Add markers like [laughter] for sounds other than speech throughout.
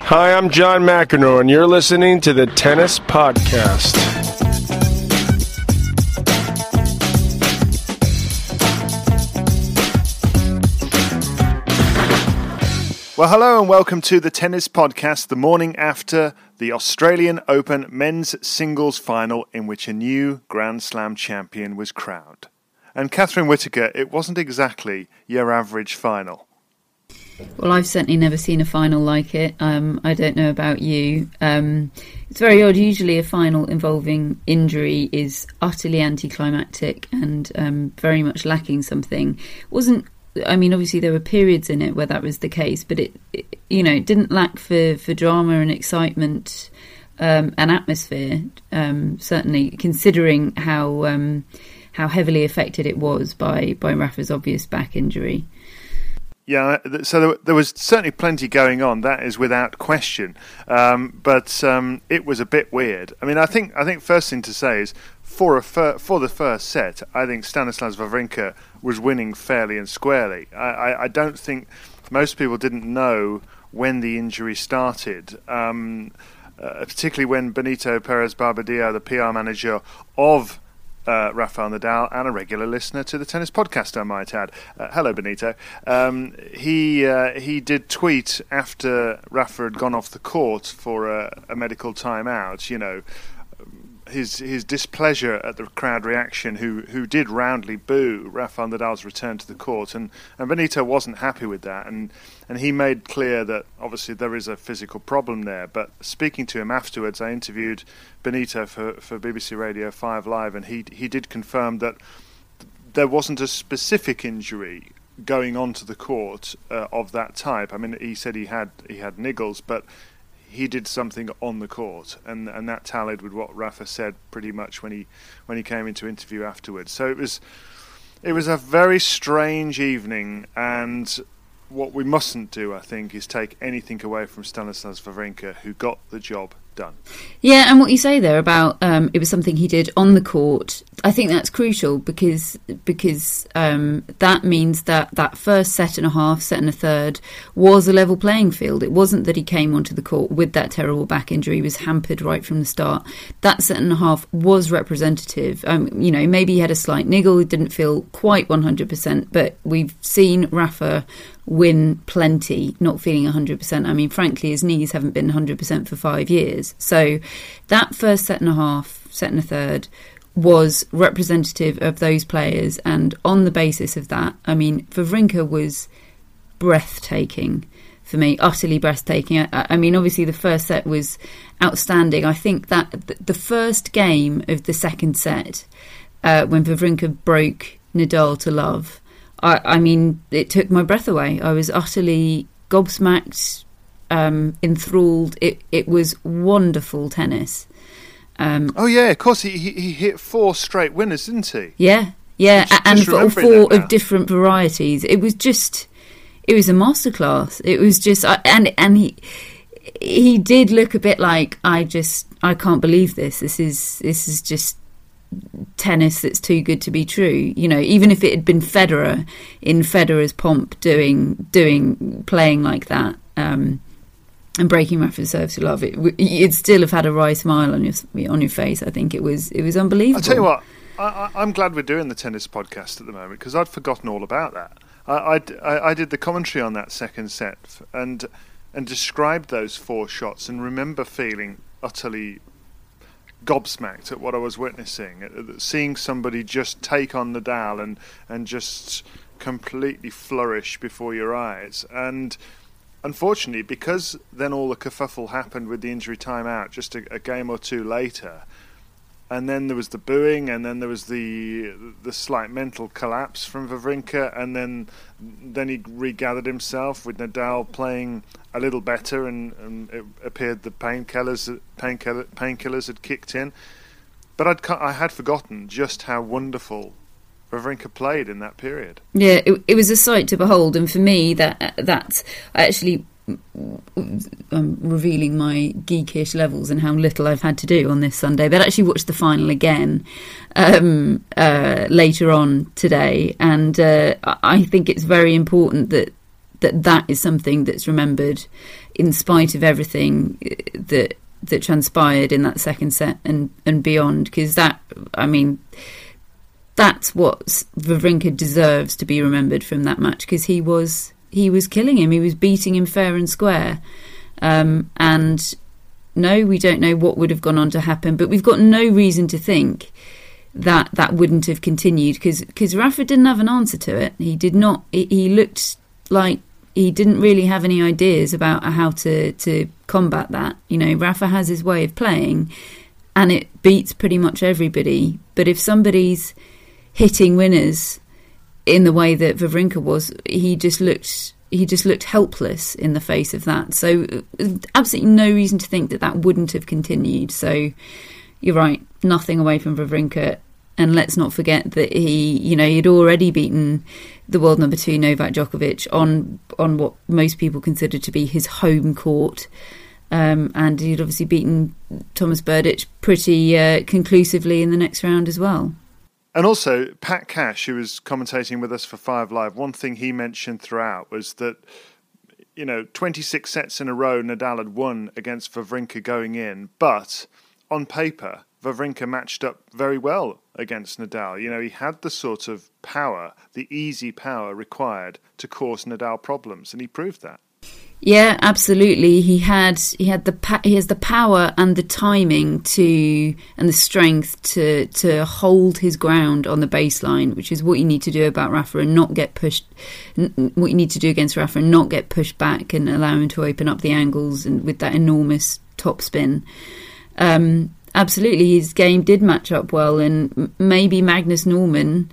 Hi, I'm John McEnroe, and you're listening to the Tennis Podcast. Well, hello and welcome to the Tennis Podcast, the morning after the Australian Open men's singles final, in which a new Grand Slam champion was crowned. And Catherine Whitaker, it wasn't exactly your average final. Well, I've certainly never seen a final like it. Um, I don't know about you. Um, it's very odd. Usually, a final involving injury is utterly anticlimactic and um, very much lacking something. It wasn't I mean, obviously there were periods in it where that was the case, but it, it you know, it didn't lack for for drama and excitement um, and atmosphere. Um, certainly, considering how um, how heavily affected it was by by Rafa's obvious back injury. Yeah, so there, there, was certainly plenty going on. That is without question. Um, but um, it was a bit weird. I mean, I think I think first thing to say is for a fir- for the first set, I think Stanislas Wawrinka was winning fairly and squarely. I, I, I don't think most people didn't know when the injury started. Um, uh, particularly when Benito Perez Barbadillo, the PR manager of uh, Rafael Nadal and a regular listener to the tennis podcast, I might add. Uh, hello, Benito. Um, he uh, he did tweet after Rafa had gone off the court for a, a medical timeout. You know, his his displeasure at the crowd reaction, who who did roundly boo Rafael Nadal's return to the court, and, and Benito wasn't happy with that, and and he made clear that obviously there is a physical problem there. But speaking to him afterwards, I interviewed Benito for, for BBC Radio Five Live, and he he did confirm that there wasn't a specific injury going onto the court uh, of that type. I mean, he said he had he had niggles, but he did something on the court, and and that tallied with what Rafa said pretty much when he when he came into interview afterwards. So it was it was a very strange evening, and what we mustn't do, I think, is take anything away from Stanislas Wawrinka, who got the job done. Yeah, and what you say there about um, it was something he did on the court, I think that's crucial because because um, that means that that first set and a half, set and a third was a level playing field. It wasn't that he came onto the court with that terrible back injury, he was hampered right from the start. That set and a half was representative. Um, you know, maybe he had a slight niggle, he didn't feel quite 100%, but we've seen Rafa win plenty, not feeling 100%. I mean, frankly, his knees haven't been 100% for five years. So that first set and a half, set and a third, was representative of those players. And on the basis of that, I mean, Wawrinka was breathtaking for me, utterly breathtaking. I, I, mean, obviously, the first set was outstanding. I think that the first game of the second set, uh, when Wawrinka broke Nadal to love, I, I mean, it took my breath away. I was utterly gobsmacked, um, enthralled. It it was wonderful tennis. Um, oh yeah, of course he, he hit four straight winners, didn't he? Yeah, yeah, just, and just for four of different varieties. It was just, it was a masterclass. It was just, and and he he did look a bit like I just I can't believe this. This is this is just tennis that's too good to be true. You know, even if it had been Federer in Federer's pomp doing doing playing like that. Um, and breaking Rafa's serve to love it, you'd still have had a wry smile on your on your face. I think it was it was unbelievable. I'll tell you what, I, am glad we're doing the tennis podcast at the moment because I'd forgotten all about that. I, I, I did the commentary on that second set and and described those four shots and remember feeling utterly gobsmacked at what I was witnessing, seeing somebody just take on Nadal and and just completely flourish before your eyes. And unfortunately, because then all the kerfuffle happened with the injury timeout just a, a game or two later, and then there was the booing, and then there was the the slight mental collapse from Wawrinka, and then then he regathered himself with Nadal playing a little better, and, and it appeared the painkillers painkiller, painkillers had kicked in. But I'd I had forgotten just how wonderful Wawrinka played in that period. Yeah, it, it was a sight to behold, and for me, that that I actually I'm revealing my geekish levels and how little I've had to do on this Sunday. But actually watched the final again um, uh, later on today, and uh, I think it's very important that that that is something that's remembered, in spite of everything uh, that that transpired in that second set and and beyond. Because that, I mean. That's what Wawrinka deserves to be remembered from that match because he was he was killing him. He was beating him fair and square. Um, and no, we don't know what would have gone on to happen, but we've got no reason to think that that wouldn't have continued because Rafa didn't have an answer to it. He did not. He, he looked like he didn't really have any ideas about how to to combat that. You know, Rafa has his way of playing, and it beats pretty much everybody. But if somebody's hitting winners in the way that Wawrinka was, he just looked he just looked helpless in the face of that. So absolutely no reason to think that that wouldn't have continued. So you're right, nothing away from Wawrinka. And let's not forget that he, you know, he'd already beaten the world number two Novak Djokovic on on what most people consider to be his home court. Um, and he'd obviously beaten Thomas Berdych pretty uh, conclusively in the next round as well. And also, Pat Cash, who was commentating with us for Five Live, one thing he mentioned throughout was that, you know, 26 sets in a row Nadal had won against Wawrinka going in, but on paper, Wawrinka matched up very well against Nadal. You know, he had the sort of power, the easy power required to cause Nadal problems, and he proved that. Yeah, absolutely. He had he had the he has the power and the timing to and the strength to to hold his ground on the baseline, which is what you need to do about Rafa and not get pushed. What you need to do against Rafa and not get pushed back and allow him to open up the angles and with that enormous top spin. Um, absolutely, his game did match up well, and maybe Magnus Norman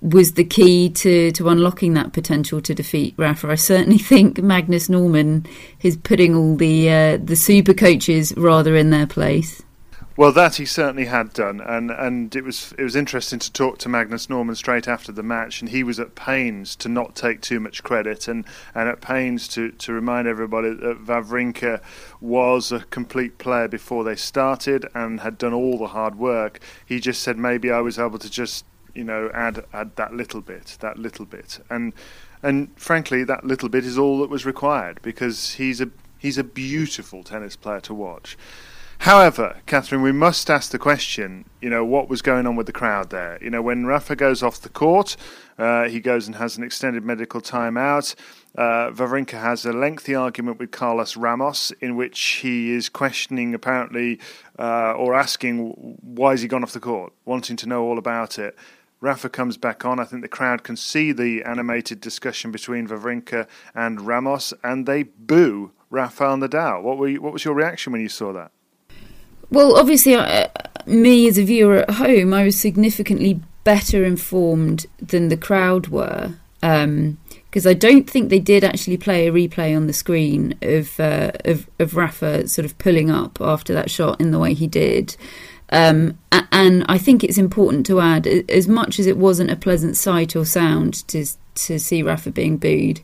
was the key to, to unlocking that potential to defeat Rafa. I certainly [laughs] think Magnus Norman is putting all the uh, the super coaches rather in their place. Well, that he certainly had done, and, and it was it was interesting to talk to Magnus Norman straight after the match, and he was at pains to not take too much credit, and, and at pains to, to remind everybody that Wawrinka was a complete player before they started and had done all the hard work. He just said maybe I was able to just you know, add add that little bit, that little bit, and and frankly, that little bit is all that was required because he's a he's a beautiful tennis player to watch. However, Catherine, we must ask the question, you know, what was going on with the crowd there? You know, when Rafa goes off the court, uh, he goes and has an extended medical timeout. Uh, Wawrinka has a lengthy argument with Carlos Ramos in which he is questioning, apparently, uh, or asking why has he gone off the court, wanting to know all about it. Rafa comes back on. I think the crowd can see the animated discussion between Wawrinka and Ramos, and they boo Rafael Nadal. What were you, what was your reaction when you saw that? Well, obviously, uh, me as a viewer at home, I was significantly better informed than the crowd were. because um, I don't think they did actually play a replay on the screen of, uh, of of Rafa sort of pulling up after that shot in the way he did. Um, and I think it's important to add, as much as it wasn't a pleasant sight or sound to to see Rafa being booed,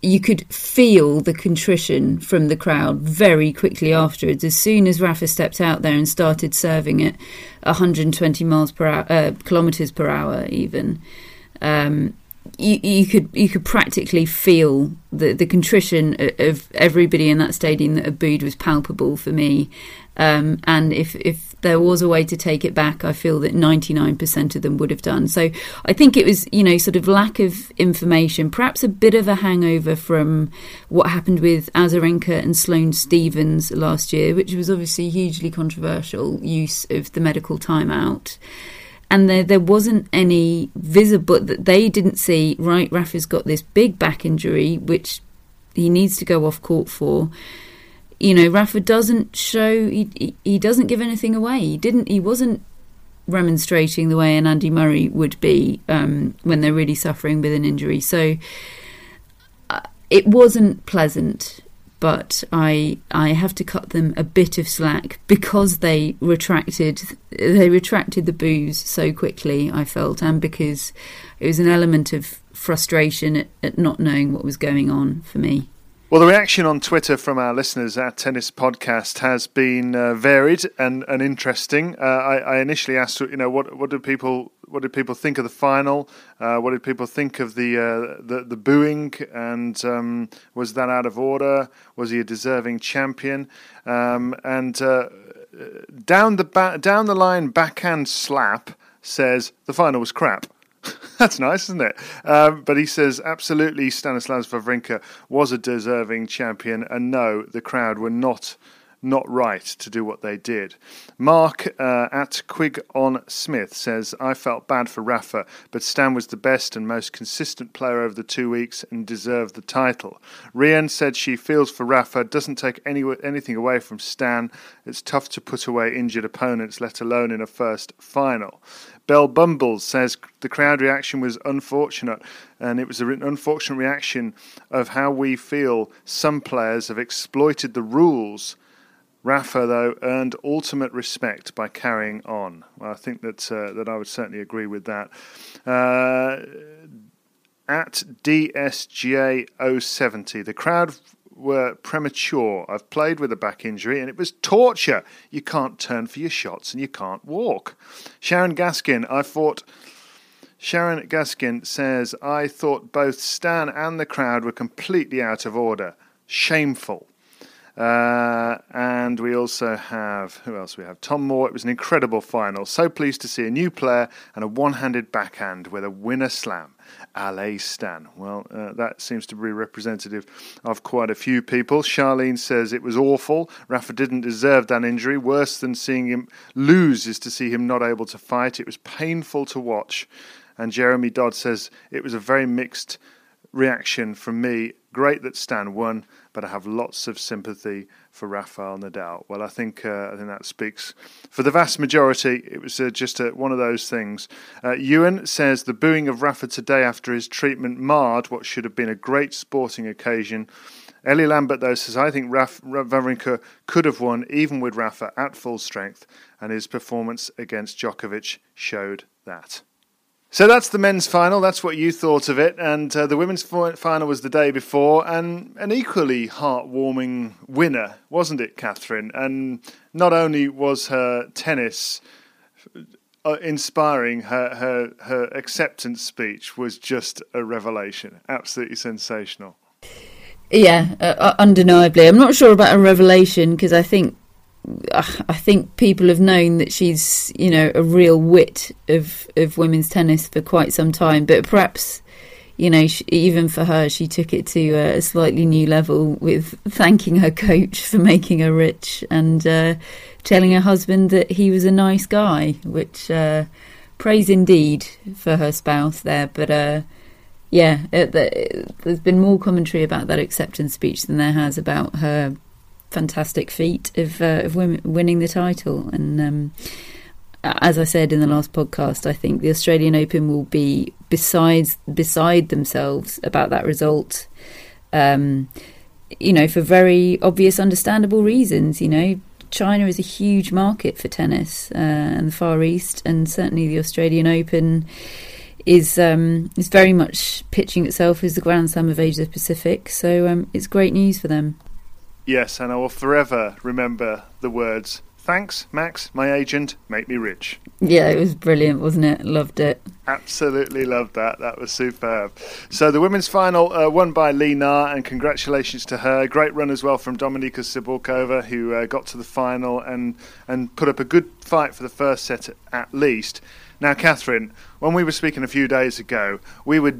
you could feel the contrition from the crowd very quickly afterwards. As soon as Rafa stepped out there and started serving at 120 miles per hour, uh, kilometers per hour, even. Um, you, you, could you could practically feel the the contrition of everybody in that stadium that booed was palpable for me, um, and if if there was a way to take it back, I feel that 99% of them would have done. So I think it was, you know, sort of lack of information, perhaps a bit of a hangover from what happened with Azarenka and Sloane Stevens last year, which was obviously hugely controversial use of the medical timeout. And there there wasn't any visible that they didn't see. Right, Rafa's got this big back injury, which he needs to go off court for. You know, Rafa doesn't show. He, he, doesn't give anything away. He didn't. He wasn't remonstrating the way an Andy Murray would be um, when they're really suffering with an injury. So uh, it wasn't pleasant, but I I have to cut them a bit of slack because they retracted they retracted the boos so quickly. I felt, and because it was an element of frustration at, at not knowing what was going on for me. Well, the reaction on Twitter from our listeners at Tennis Podcast has been uh, varied and, and interesting. Uh, I, I, initially asked, you know, what what did people what did people think of the final? Uh, what did people think of the uh, the, the, booing? And um, was that out of order? Was he a deserving champion? Um, and uh, down the ba- down the line, backhand slap says the final was crap. [laughs] That's nice, isn't it? Um, but he says absolutely Stanislas Wawrinka was a deserving champion, and no, the crowd were not not right to do what they did. Mark uh, at Quig on Smith says, I felt bad for Rafa, but Stan was the best and most consistent player over the two weeks and deserved the title. Rian said she feels for Rafa, doesn't take any, anything away from Stan. It's tough to put away injured opponents, let alone in a first final. Bell Bumbles says the crowd reaction was unfortunate, and it was an unfortunate reaction of how we feel some players have exploited the rules. Rafa, though, earned ultimate respect by carrying on. Well, I think that uh, that I would certainly agree with that. Uh, at DSJ070, the crowd were premature. I've played with a back injury and it was torture. You can't turn for your shots and you can't walk. Sharon Gaskin, I thought. Sharon Gaskin says, I thought both Stan and the crowd were completely out of order. Shameful. Uh, and we also have, who else we have? Tom Moore. It was an incredible final. So pleased to see a new player and a one handed backhand with a winner slam. Ale Stan. Well, uh, that seems to be representative of quite a few people. Charlene says it was awful. Rafa didn't deserve that injury. Worse than seeing him lose is to see him not able to fight. It was painful to watch. And Jeremy Dodd says it was a very mixed reaction from me. Great that Stan won, but I have lots of sympathy for Rafael Nadal. Well, I think uh, I think that speaks for the vast majority. It was uh, just a, one of those things. Uh, Ewan says the booing of Rafa today after his treatment marred what should have been a great sporting occasion. Ellie Lambert, though, says, I think Raf- Wawrinka could have won even with Rafa at full strength, and his performance against Djokovic showed that. So that's the men's final. That's what you thought of it. And uh, the women's final was the day before, and an equally heartwarming winner, wasn't it, Catherine? And not only was her tennis uh, inspiring, her, her, her acceptance speech was just a revelation. Absolutely sensational. Yeah, uh, undeniably. I'm not sure about a revelation because I think I think people have known that she's, you know, a real wit of of women's tennis for quite some time. But perhaps, you know, she, even for her, she took it to a slightly new level with thanking her coach [laughs] for making her rich and uh, telling her husband that he was a nice guy, which uh, praise indeed for her spouse there. But uh, yeah, it, it, there's been more commentary about that acceptance speech than there has about her fantastic feat of uh, of winning the title. And um, as I said in the last podcast, I think the Australian Open will be besides beside themselves about that result. Um, you know, for very obvious, understandable reasons. You know, China is a huge market for tennis uh, and the Far East, and certainly the Australian Open is um, is very much pitching itself as the Grand Slam of Asia Pacific. So um, it's great news for them. Yes, and I will forever remember the words, Thanks, Max, my agent, make me rich. Yeah, it was brilliant, wasn't it? Loved it. Absolutely loved that. That was superb. So the women's final uh, won by Li Na, and congratulations to her. Great run as well from Dominika Cibulkova, who uh, got to the final and, and put up a good fight for the first set at least. Now, Catherine, when we were speaking a few days ago, we were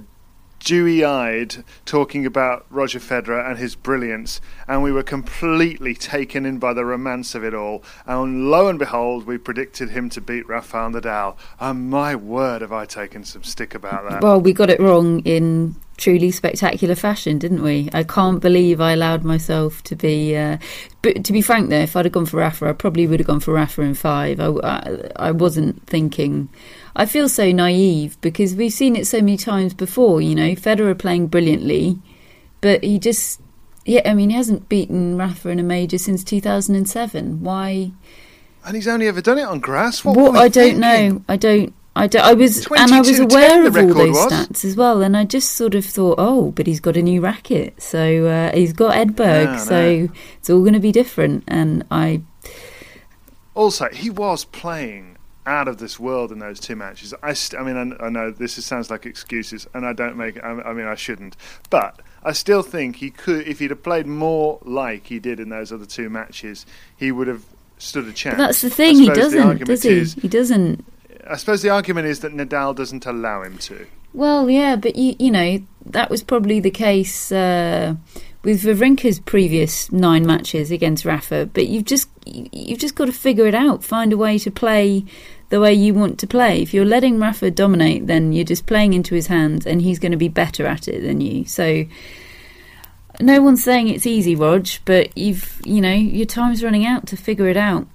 dewy eyed talking about Roger Federer and his brilliance, and we were completely taken in by the romance of it all. And lo and behold, we predicted him to beat Rafael Nadal. And my word, have I taken some stick about that. Well, we got it wrong in truly spectacular fashion, didn't we? I can't believe I allowed myself to be. Uh, but to be frank, though, if I'd have gone for Rafa, I probably would have gone for Rafa in five. I, I, I wasn't thinking. I feel so naive because we've seen it so many times before. You know, Federer playing brilliantly, but he just. Yeah, I mean, he hasn't beaten Rafa in a major since 2007. Why? And he's only ever done it on grass. What, What I don't thinking? know. I don't. I, I was and I was aware of all those was. stats as well, and I just sort of thought, oh, but he's got a new racket, so uh, he's got Edberg, No, so no. it's all going to be different. And I, Also, he was playing out of this world in those two matches. I, st- I mean, I, I know this is, sounds like excuses, and I don't make. I, I mean, I shouldn't, but I still think he could. If he'd have played more like he did in those other two matches, he would have stood a chance. but that's the thing, he doesn't, does he? is- he doesn't. I suppose the argument is that Nadal doesn't allow him to. Well, yeah, but you you know that was probably the case uh, with Wawrinka's previous nine matches against Rafa. But you've just you've just got to figure it out. Find a way to play the way you want to play. If you're letting Rafa dominate, then you're just playing into his hands, and he's going to be better at it than you. So. No one's saying it's easy, Rog, but you've you know your time's running out to figure it out.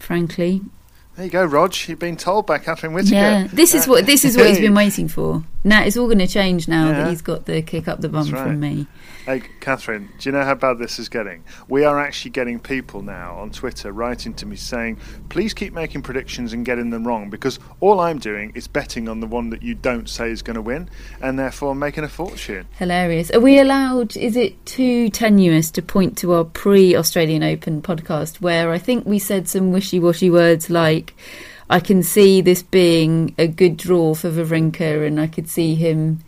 Frankly, There you go, Rog. You've been told by Catherine Whitaker. yeah, this is Uh, what this is what he's [laughs] been waiting for. Now it's all going to change now Yeah. that he's got the kick up the bum right. from me. Hey, Catherine, do you know how bad this is getting? We are actually getting people now on Twitter writing to me saying, please keep making predictions and getting them wrong because all I'm doing is betting on the one that you don't say is going to win and therefore making a fortune. Hilarious. Are we allowed? Is it too tenuous to point to our pre-Australian Open podcast where I think we said some wishy-washy words like, "I can see this being a good draw for Wawrinka, and I could see him."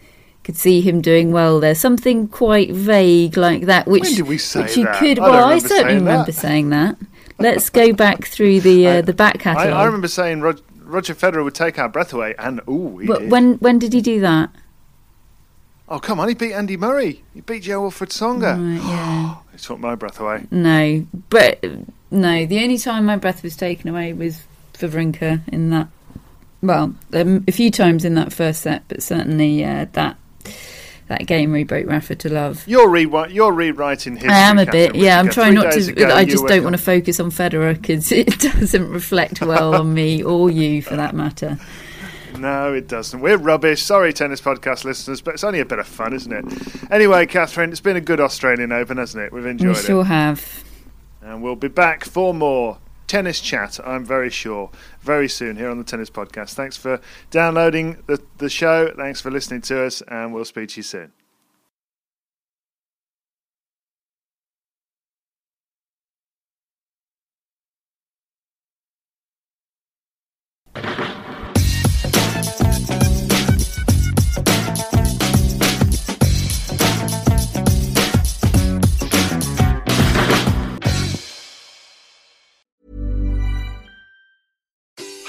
Could see him doing well there. Something quite vague like that. Which When did we say which you that? could. I well, I certainly saying remember saying that. [laughs] Let's go back through the uh, the back catalogue. I remember saying Rog- Roger Federer would take our breath away, and ooh, he But when when did he do that? Oh, come on, he beat Andy Murray. He beat Jo-Wilfried Tsonga. Right, yeah. [gasps] He took my breath away. No, but no. The only time my breath was taken away was for Vrinka in that. Well, um, a few times in that first set, but certainly uh, that that game he broke Rafa to love. You're, re- you're rewriting history. I am a Catherine bit, yeah. I'm trying not to. ago, I just don't want to focus on Federer because [laughs] it doesn't reflect well on me or you, for that matter. No, it doesn't. We're rubbish. Sorry, tennis podcast listeners, but it's only a bit of fun, isn't it? Anyway, Catherine, it's been a good Australian Open, hasn't it? We've enjoyed it. We sure have. And we'll be back for more tennis chat, I'm very sure, very soon here on the Tennis Podcast. Thanks for downloading the, the show. Thanks for listening to us, and we'll speak to you soon.